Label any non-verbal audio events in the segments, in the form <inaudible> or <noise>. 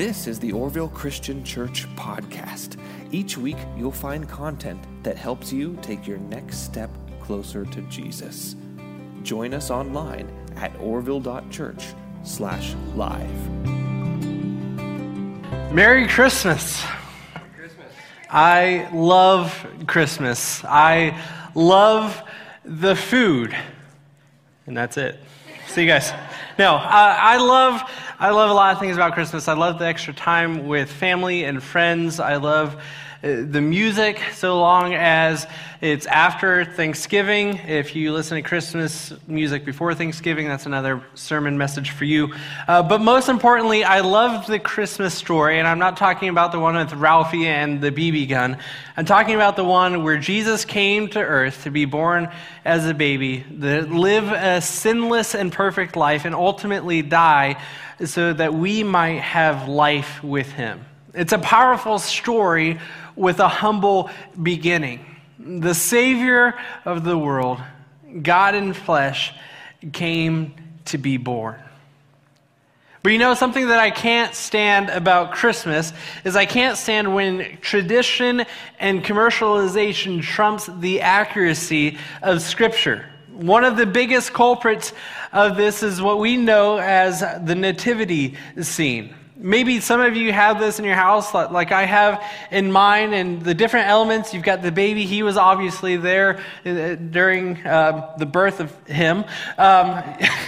This is the Orrville Christian Church podcast. Each week, you'll find content that helps you take your next step closer to Jesus. Join us online at orrville.church slash live. Merry Christmas. christmas I love Christmas. I love the food. And that's it. See you guys. No, I, I love I love a lot of things about Christmas. I love the extra time with family and friends. I love the music so long as it's after Thanksgiving. If you listen to Christmas music before Thanksgiving, that's another sermon message for you. Uh, but most importantly, I love the Christmas story, and I'm not talking about the one with Ralphie and the BB gun. I'm talking about the one where Jesus came to earth to be born as a baby, to live a sinless and perfect life, and ultimately die so that we might have life with him. It's a powerful story with a humble beginning. The Savior of the world, God in flesh, came to be born. But you know, something that I can't stand about Christmas is I can't stand when tradition and commercialization trumps the accuracy of Scripture. One of the biggest culprits of this is what we know as the nativity scene. Maybe some of you have this in your house, like I have in mine, and the different elements. You've got the baby, he was obviously there uh, during uh, the birth of him. Um,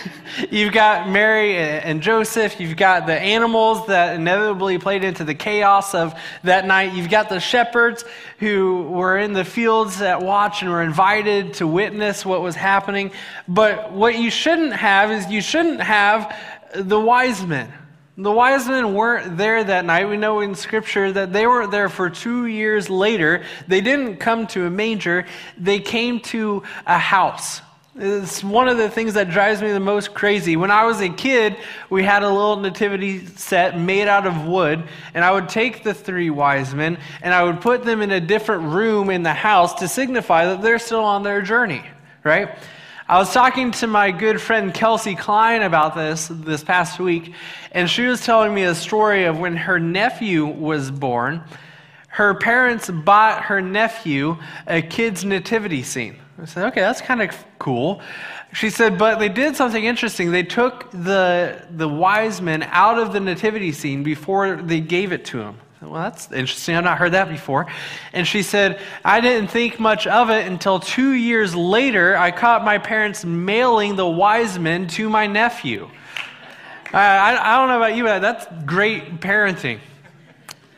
<laughs> you've got Mary and Joseph. You've got the animals that inevitably played into the chaos of that night. You've got the shepherds who were in the fields at watch and were invited to witness what was happening. But what you shouldn't have is you shouldn't have the wise men the wise men weren't there that night. We know in Scripture that they weren't there for two years later. They didn't come to a manger, they came to a house. It's one of the things that drives me the most crazy. When I was a kid, we had a little nativity set made out of wood, and I would take the three wise men and I would put them in a different room in the house to signify that they're still on their journey, right? I was talking to my good friend Kelsey Klein about this this past week, and she was telling me a story of when her nephew was born. Her parents bought her nephew a kid's nativity scene. I said, okay, that's kind of cool. She said, but they did something interesting. They took the, the wise men out of the nativity scene before they gave it to him. Well, that's interesting. I've not heard that before. And she said, I didn't think much of it until two years later, I caught my parents mailing the wise men to my nephew. Uh, I, I don't know about you, but that's great parenting.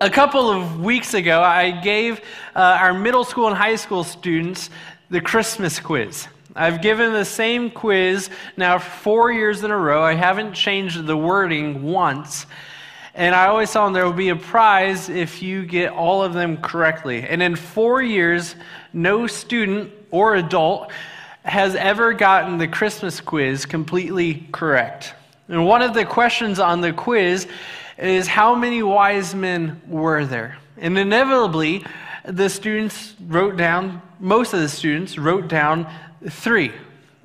A couple of weeks ago, I gave uh, our middle school and high school students the Christmas quiz. I've given the same quiz now four years in a row. I haven't changed the wording once. And I always tell them there will be a prize if you get all of them correctly. And in four years, no student or adult has ever gotten the Christmas quiz completely correct. And one of the questions on the quiz is how many wise men were there? And inevitably, the students wrote down, most of the students wrote down three.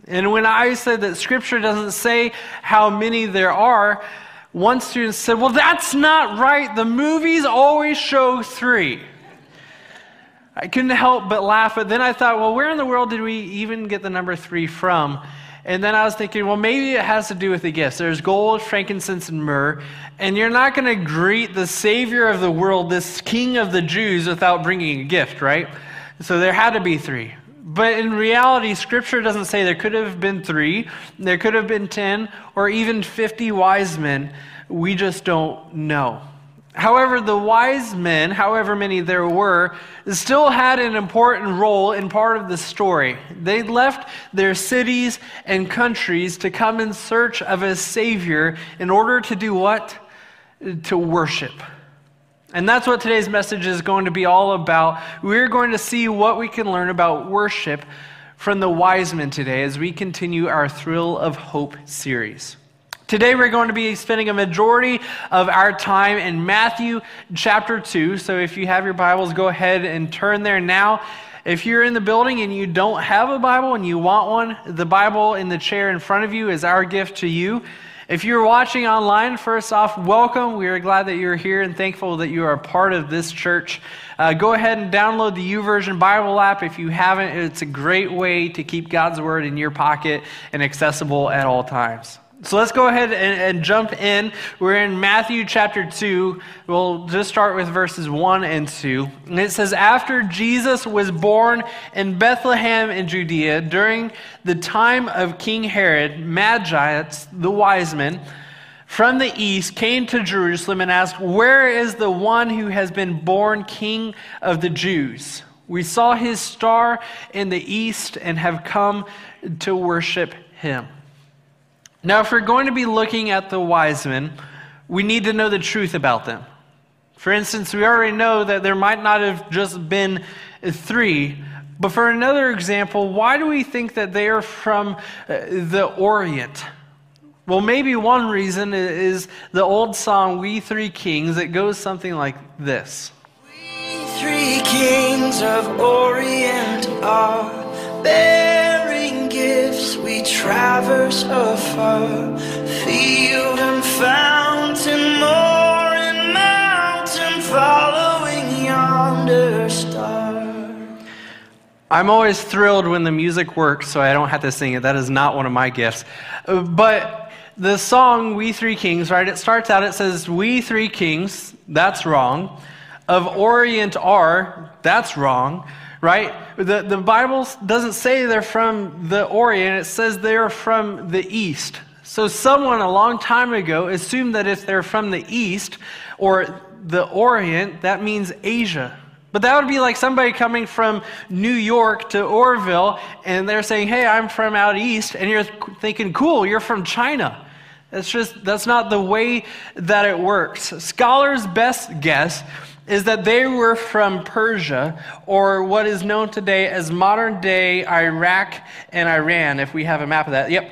And when I said that scripture doesn't say how many there are, one student said, Well, that's not right. The movies always show three. I couldn't help but laugh, but then I thought, well, where in the world did we even get the number three from? And then I was thinking, well, maybe it has to do with the gifts. There's gold, frankincense, and myrrh. And you're not going to greet the Savior of the world, this King of the Jews, without bringing a gift, right? So there had to be three. But in reality, Scripture doesn't say there could have been three, there could have been 10, or even 50 wise men. We just don't know. However, the wise men, however many there were, still had an important role in part of the story. They left their cities and countries to come in search of a Savior in order to do what? To worship. And that's what today's message is going to be all about. We're going to see what we can learn about worship from the wise men today as we continue our Thrill of Hope series. Today we're going to be spending a majority of our time in Matthew chapter 2. So if you have your Bibles, go ahead and turn there now. If you're in the building and you don't have a Bible and you want one, the Bible in the chair in front of you is our gift to you. If you're watching online, first off, welcome. We are glad that you're here and thankful that you are a part of this church. Uh, go ahead and download the YouVersion Bible app if you haven't. It's a great way to keep God's Word in your pocket and accessible at all times. So let's go ahead and, and, jump in. We're in Matthew chapter 2. We'll just start with verses 1 and 2. And it says, After Jesus was born in Bethlehem in Judea, during the time of King Herod, Magi, the wise men, from the east came to Jerusalem and asked, Where is the one who has been born king of the Jews? We saw his star in the east and have come to worship him. Now, if we're going to be looking at the wise men, we need to know the truth about them. For instance, we already know that there might not have just been three, but for another example, why do we think that they are from uh, the Orient? Well, maybe one reason is the old song, We Three Kings, that goes something like this We three kings of Orient are we traverse afar, field and fountain, moor and mountain, following yonder star. I'm always thrilled when the music works, so I don't have to sing it. That is not one of my gifts. But the song We Three Kings, right? It starts out, it says, We Three Kings, that's wrong. Of Orient are, that's wrong right? The, the Bible doesn't say they're from the Orient, it says they're from the East. So, someone a long time ago assumed that if they're from the East or the Orient, that means Asia. But that would be like somebody coming from New York to Orrville and they're saying, Hey, I'm from out east. And you're thinking, Cool, you're from China. That's just, that's not the way that it works. Scholars' best guess is that they were from Persia, or what is known today as modern day Iraq and Iran, if we have a map of that. Yep.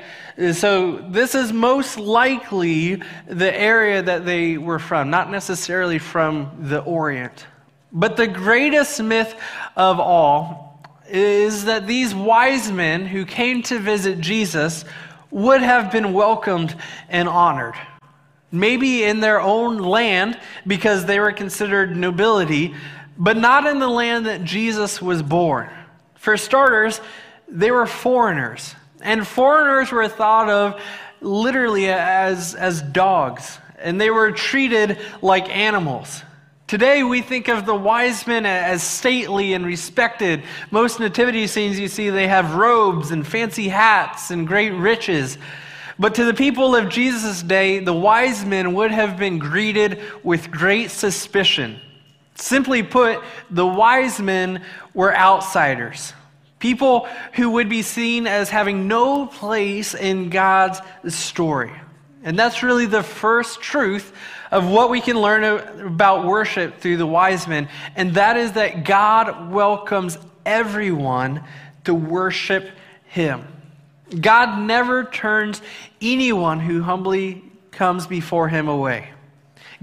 So, this is most likely the area that they were from, not necessarily from the Orient. But the greatest myth of all is that these wise men who came to visit Jesus would have been welcomed and honored maybe in their own land because they were considered nobility, but not in the land that Jesus was born. For starters, they were foreigners, and foreigners were thought of literally as, as dogs, and they were treated like animals. Today, we think of the wise men as stately and respected. Most nativity scenes you see, they have robes and fancy hats and great riches. But to the people of Jesus' day, the wise men would have been greeted with great suspicion. Simply put, the wise men were outsiders, people who would be seen as having no place in God's story. And that's really the first truth of what we can learn about worship through the wise men, and that is that God welcomes everyone to worship Him. God never turns anyone who humbly comes before him away.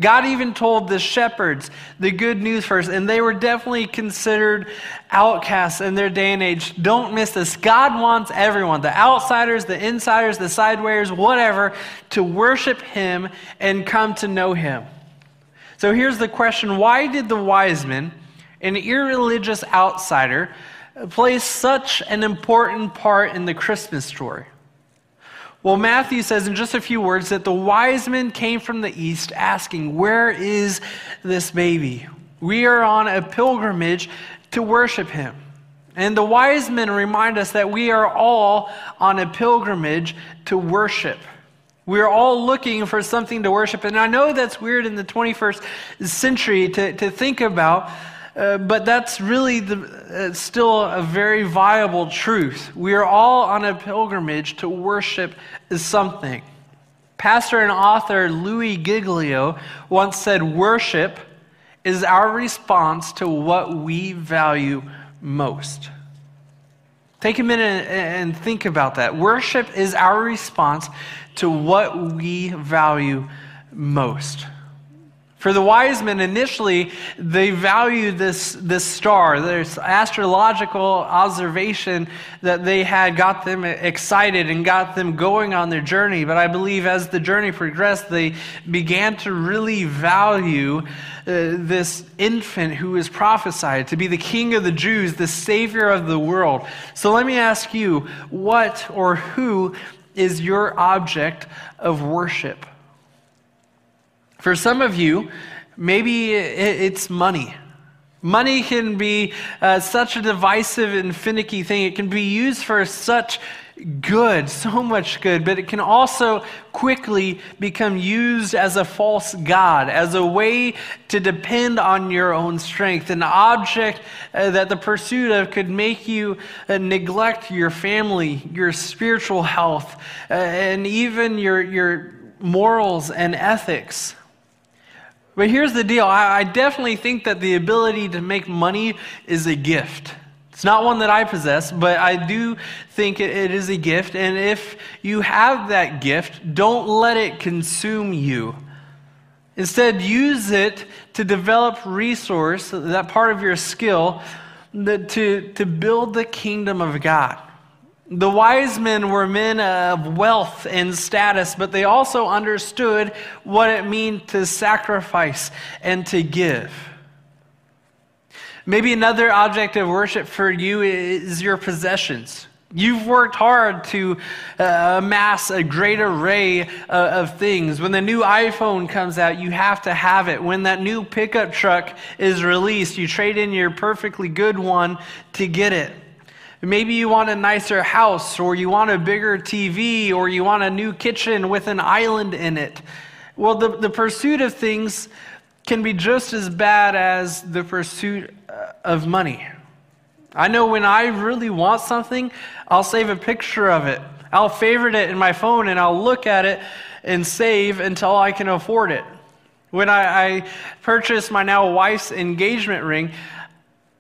God even told the shepherds the good news first, and they were definitely considered outcasts in their day and age. Don't miss this. God wants everyone, the outsiders, the insiders, the sidewayers, whatever, to worship Him and come to know Him. So here's the question Why did the wise men, an irreligious outsider, plays such an important part in the Christmas story? Well, Matthew says in just a few words that the wise men came from the east asking, Where is this baby? We are on a pilgrimage to worship him. And the wise men remind us that we are all on a pilgrimage to worship. We're all looking for something to worship. And I know that's weird in the 21st century to, to think about, uh, but that's really the, uh, still a very viable truth. We are all on a pilgrimage to worship something. Pastor and author Louis Giglio once said, Worship is our response to what we value most. Take a minute and think about that. Worship is our response to what we value most. For the wise men, initially, they valued this, this star. This astrological observation that they had got them excited and got them going on their journey. But I believe as the journey progressed, they began to really value uh, this infant who is prophesied to be the king of the Jews, the savior of the world. So let me ask you, what or who is your object of worship? For some of you, maybe it's money. Money can be uh, such a divisive and finicky thing. It can be used for such good, so much good, but it can also quickly become used as a false God, as a way to depend on your own strength, an object uh, that the pursuit of could make you uh, neglect your family, your spiritual health, uh, and even your, your morals and ethics. But here's the deal I, I definitely think that the ability to make money is a gift. It's not one that I possess, but I do think it is a gift. And if you have that gift, don't let it consume you. Instead, use it to develop resource, that part of your skill, that, to, to build the kingdom of God. The wise men were men of wealth and status, but they also understood what it meant to sacrifice and to give. Maybe another object of worship for you is your possessions. You've worked hard to uh, amass a great array uh, of things. When the new iPhone comes out, you have to have it. When that new pickup truck is released, you trade in your perfectly good one to get it. Maybe you want a nicer house, or you want a bigger TV, or you want a new kitchen with an island in it. Well, the, the pursuit of things can be just as bad as the pursuit uh, of money. I know when I really want something, I'll save a picture of it. I'll favorite it in my phone and I'll look at it and save until I can afford it. When I, I purchased my now wife's engagement ring,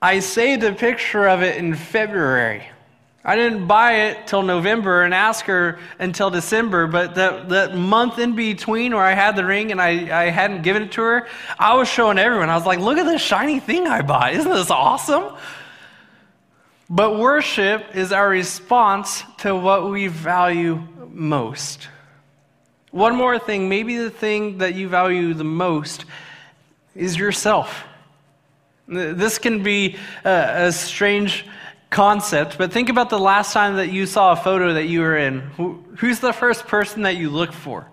I saved a picture of it in February. I didn't buy it till November and ask her until December, but that, that month in between where I had the ring and I, I hadn't given it to her, I was showing everyone. I was like, look at this shiny thing I bought. Isn't this awesome? But worship is our response to what we value most. One more thing, maybe the thing that you value the most is yourself. This can be a, a, strange concept, but think about the last time that you saw a photo that you were in. Who, who's the first person that you look for?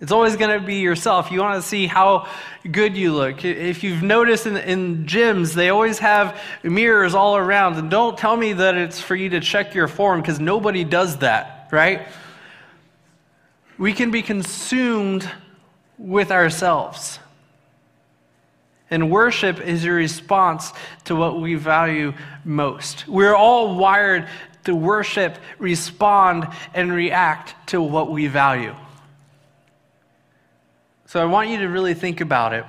It's always going to be yourself. You want to see how good you look. If you've noticed in, in gyms, they always have mirrors all around. And don't tell me that it's for you to check your form because nobody does that, right? We can be consumed with ourselves. And worship is a response to what we value most. We're all wired to worship, respond, and react to what we value. So I want you to really think about it.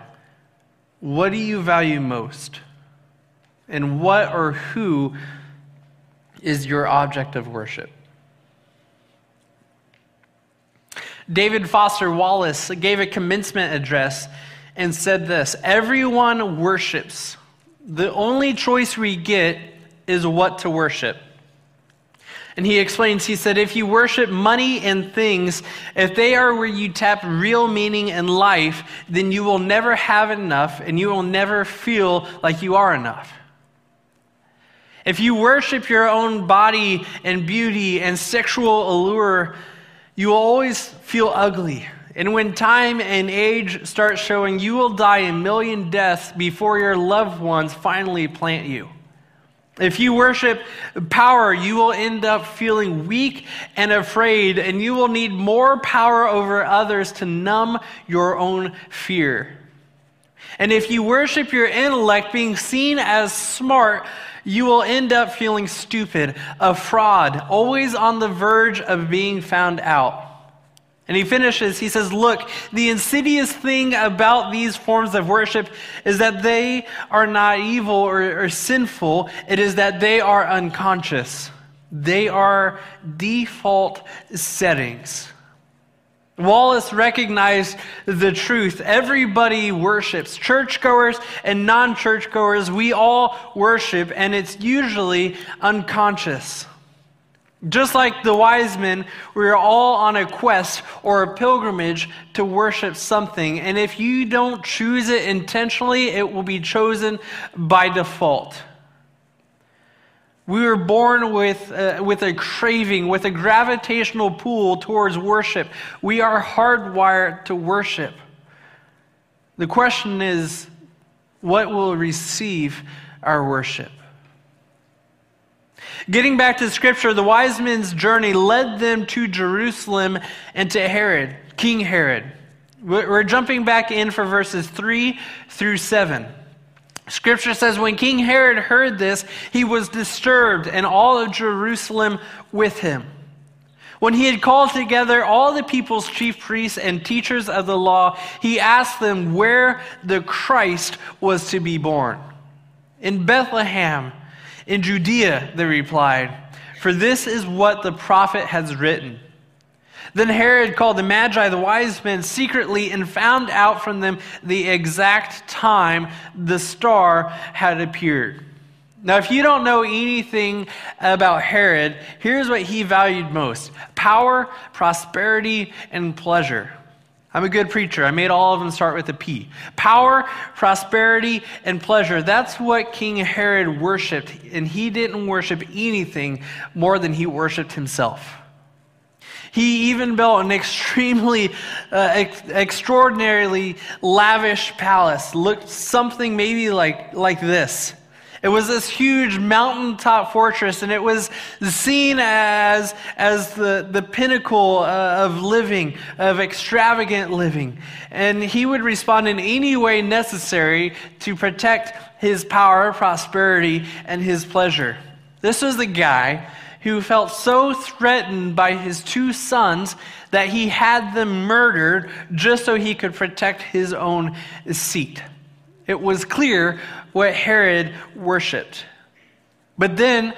What do you value most? And what or who is your object of worship? David Foster Wallace gave a commencement address and said this Everyone worships. The only choice we get is what to worship. And he explains, he said, if you worship money and things, if they are where you tap real meaning in life, then you will never have enough and you will never feel like you are enough. If you worship your own body and beauty and sexual allure, you will always feel ugly and when time and age start showing, you will die a million deaths before your loved ones finally plant you. If you worship power, you will end up feeling weak and afraid, and you will need more power over others to numb your own fear. And if you worship your intellect, being seen as smart, you will end up feeling stupid, a fraud, always on the verge of being found out. And he finishes, he says, Look, the insidious thing about these forms of worship is that they are not evil or, or, sinful, it is that they are unconscious. They are default settings. Wallace recognized the truth. Everybody worships. Churchgoers and non churchgoers, we all worship, and it's usually unconscious. Just like the wise men, we're all on a quest or a pilgrimage to worship something. And if you don't choose it intentionally, it will be chosen by default. We were born with, uh, with a craving, with a gravitational pull towards worship. We are hardwired to worship. The question is what will receive our worship? Getting back to the scripture, the wise men's journey led them to Jerusalem and to Herod, King Herod. We're jumping back in for verses 3 through 7. Scripture says, when King Herod heard this, he was disturbed, and all of Jerusalem with him. When he had called together all the people's chief priests and teachers of the law, he asked them where the Christ was to be born. In Bethlehem, in Judea, they replied, for this is what the prophet has written. Then Herod called the Magi, the wise men, secretly and found out from them the exact time the star had appeared. Now, if you don't know anything about Herod, here's what he valued most power, prosperity, and pleasure. I'm a good preacher. I made all of them start with a P. Power, prosperity, and pleasure. That's what King Herod worshiped, and he didn't worship anything more than he worshiped himself. He even built an extremely, uh, ex- extraordinarily lavish palace. Looked something maybe like, like this. It was this huge mountaintop fortress, and it was seen as, as the, the pinnacle uh, of living, of extravagant living. And he would respond in any way necessary to protect his power, prosperity, and his pleasure. This was the guy who felt so threatened by his two sons that he had them murdered just so he could protect his own seat. It was clear what Herod worshiped. But then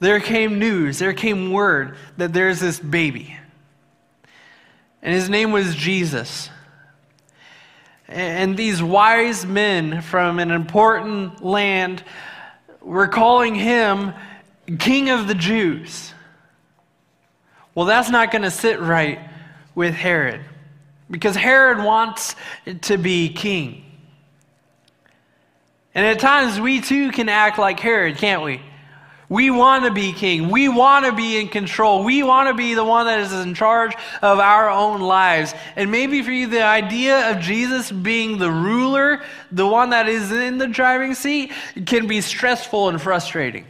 there came news, there came word that there's this baby. And his name was Jesus. And these wise men from an important land were calling him King of the Jews. Well, that's not going to sit right with Herod because Herod wants to be king. And at times we too can act like Herod, can't we? We want to be king. We want to be in control. We want to be the one that is in charge of our own lives. And maybe for you, the idea of Jesus being the ruler, the one that is in the driving seat, can be stressful and frustrating.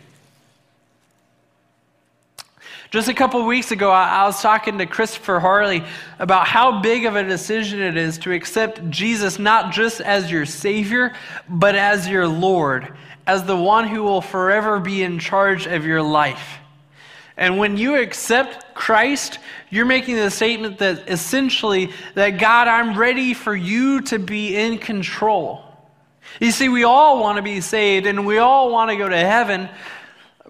Just a couple weeks ago, I, was talking to Christopher Harley about how big of a decision it is to accept Jesus not just as your Savior, but as your Lord, as the one who will forever be in charge of your life. And when you accept Christ, you're making the statement that essentially, that God, I'm ready for you to be in control. You see, we all want to be saved and we all want to go to heaven,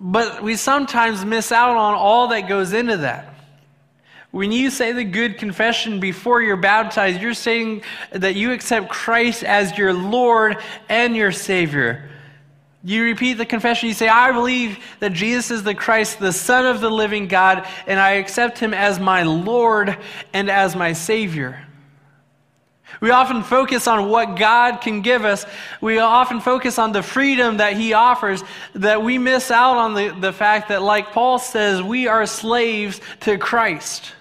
but we sometimes miss out on all that goes into that. When you say the good confession before you're baptized, you're saying that you accept Christ as your Lord and your Savior. You repeat the confession, you say, I believe that Jesus is the Christ, the Son of the living God, and I accept him as my Lord and as my Savior. We often focus on what God can give us. We often focus on the freedom that He offers, that we miss out on the, the fact that, like Paul says, we are slaves to Christ.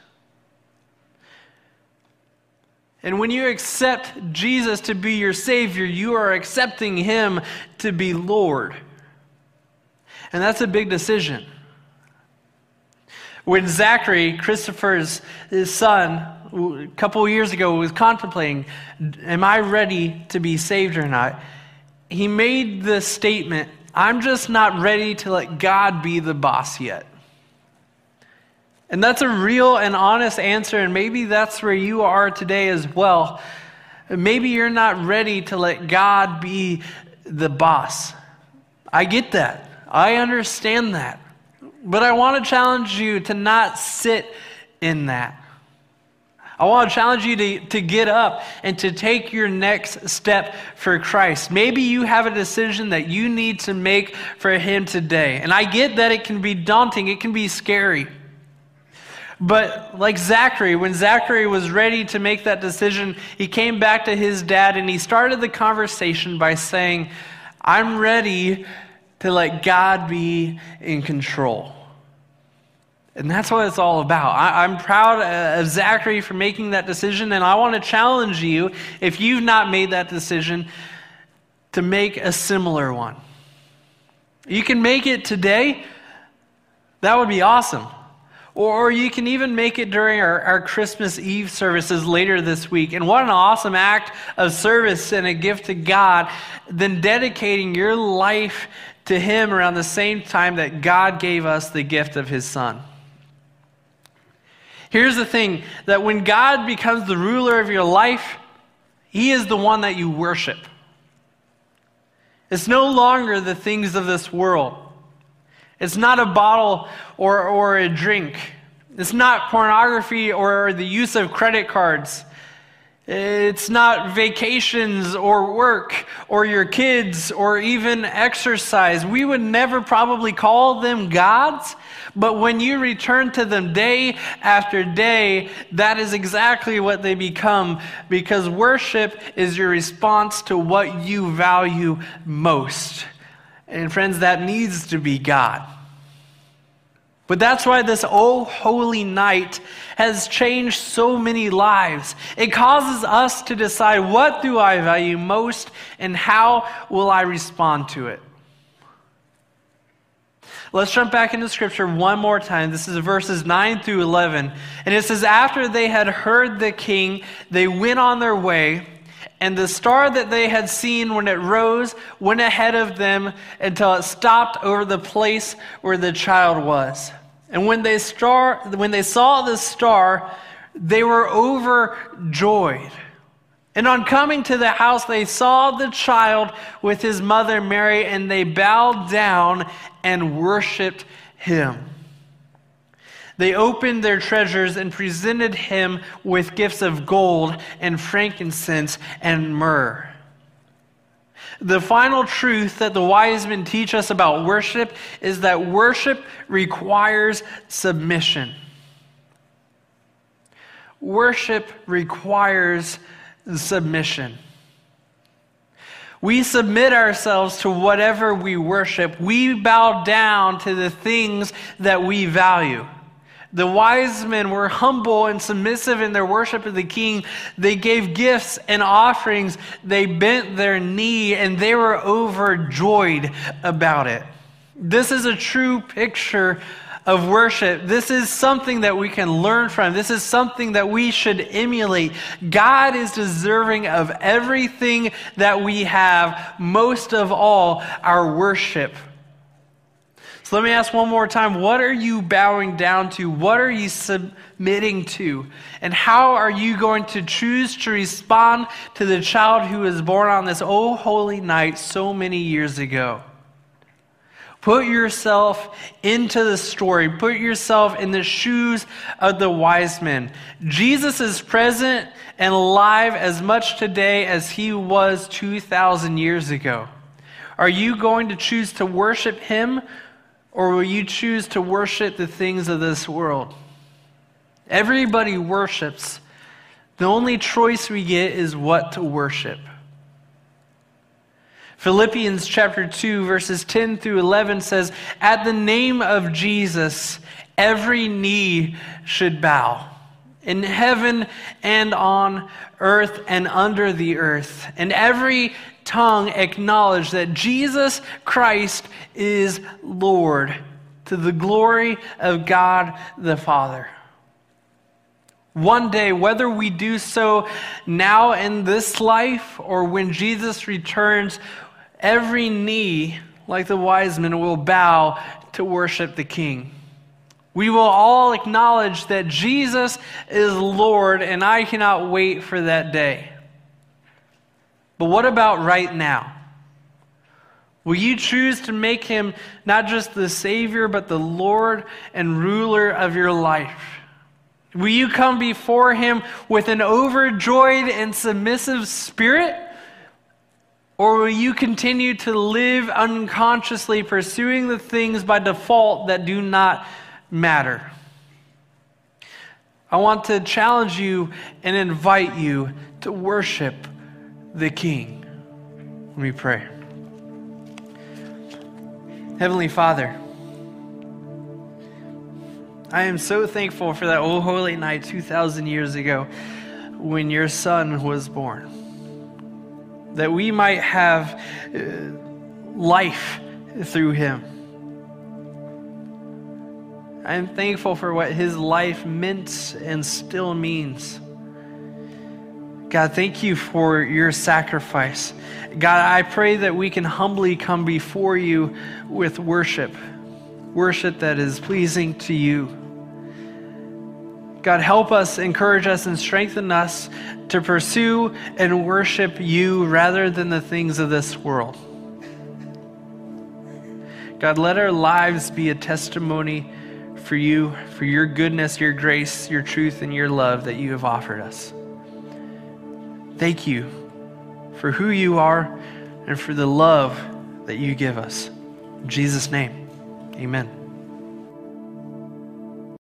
And when you accept Jesus to be your Savior, you are accepting Him to be Lord. And that's a big decision. When Zachary, Christopher's son, a couple years ago was contemplating, am I ready to be saved or not? He made the statement, I'm just not ready to let God be the boss yet. And that's a real and honest answer, and maybe that's where you are today as well. Maybe you're not ready to let God be the boss. I get that. I understand that. But I want to challenge you to not sit in that. I want to challenge you to, to get up and to take your next step for Christ. Maybe you have a decision that you need to make for Him today. And I get that it can be daunting, it can be scary. But like Zachary, when Zachary was ready to make that decision, he came back to his dad and he started the conversation by saying, I'm ready to let God be in control. And that's what it's all about. I, am proud of Zachary for making that decision, and I want to challenge you, if you've not made that decision, to make a similar one. You can make it today, that would be awesome. Or you can even make it during our, our Christmas Eve services later this week. And what an awesome act of service and a gift to God than dedicating your life to Him around the same time that God gave us the gift of His Son. Here's the thing that when God becomes the ruler of your life, He is the one that you worship. It's no longer the things of this world. It's not a bottle or, or a drink. It's not pornography or the use of credit cards. It's not vacations or work or your kids or even exercise. We would never probably call them gods, but when you return to them day after day, that is exactly what they become because worship is your response to what you value most. And friends, that needs to be God. But that's why this Oh Holy Night has changed so many lives. It causes us to decide what do I value most and how will I respond to it. Let's jump back into scripture one more time. This is verses 9 through 11. And it says, After they had heard the king, they went on their way, and the star that they had seen when it rose went ahead of them until it stopped over the place where the child was. And when they, star, when they saw the star, they were overjoyed. And on coming to the house, they saw the child with his mother Mary, and they bowed down and worshiped him. They opened their treasures and presented him with gifts of gold and frankincense and myrrh. The final truth that the wise men teach us about worship is that worship requires submission. Worship requires submission. We submit ourselves to whatever we worship. We bow down to the things that we value. The wise men were humble and submissive in their worship of the king. They gave gifts and offerings. They bent their knee and they were overjoyed about it. This is a true picture of worship. This is something that we can learn from. This is something that we should emulate. God is deserving of everything that we have, most of all, our worship. So let me ask one more time what are you bowing down to? What are you submitting to? And how are you going to choose to respond to the child who was born on this oh holy night so many years ago? Put yourself into the story. Put yourself in the shoes of the wise men. Jesus is present and alive as much today as he was 2,000 years ago. Are you going to choose to worship him or will you choose to worship the things of this world? Everybody worships. The only choice we get is what to worship. Philippians chapter 2, verses 10 through 11 says, At the name of Jesus, every knee should bow, in heaven and on earth and under the earth, and every tongue acknowledge that Jesus Christ is Lord to the glory of God the Father. One day, whether we do so now in this life or when Jesus returns, every knee, like the wise men, will bow to worship the King. We will all acknowledge that Jesus is Lord, and I cannot wait for that day. But what about right now? Will you choose to make him not just the Savior, but the Lord and ruler of your life? Will you come before him with an overjoyed and submissive spirit? Or will you continue to live unconsciously pursuing the things by default that do not matter? I want to challenge you and invite you to worship the King. Let me pray. Heavenly Father, I am so thankful for that old holy night 2,000 years ago when your son was born. That we might have uh, life through him. I am thankful for what his life meant and still means. God, thank you for your sacrifice. God, I pray that we can humbly come before you with worship, worship that is pleasing to you. God, help us, encourage us, and strengthen us to pursue and worship you rather than the things of this world. God, let our lives be a testimony for you, for your goodness, your grace, your truth, and your love that you have offered us. Thank you for who you are and for the love that you give us. In Jesus' name, amen.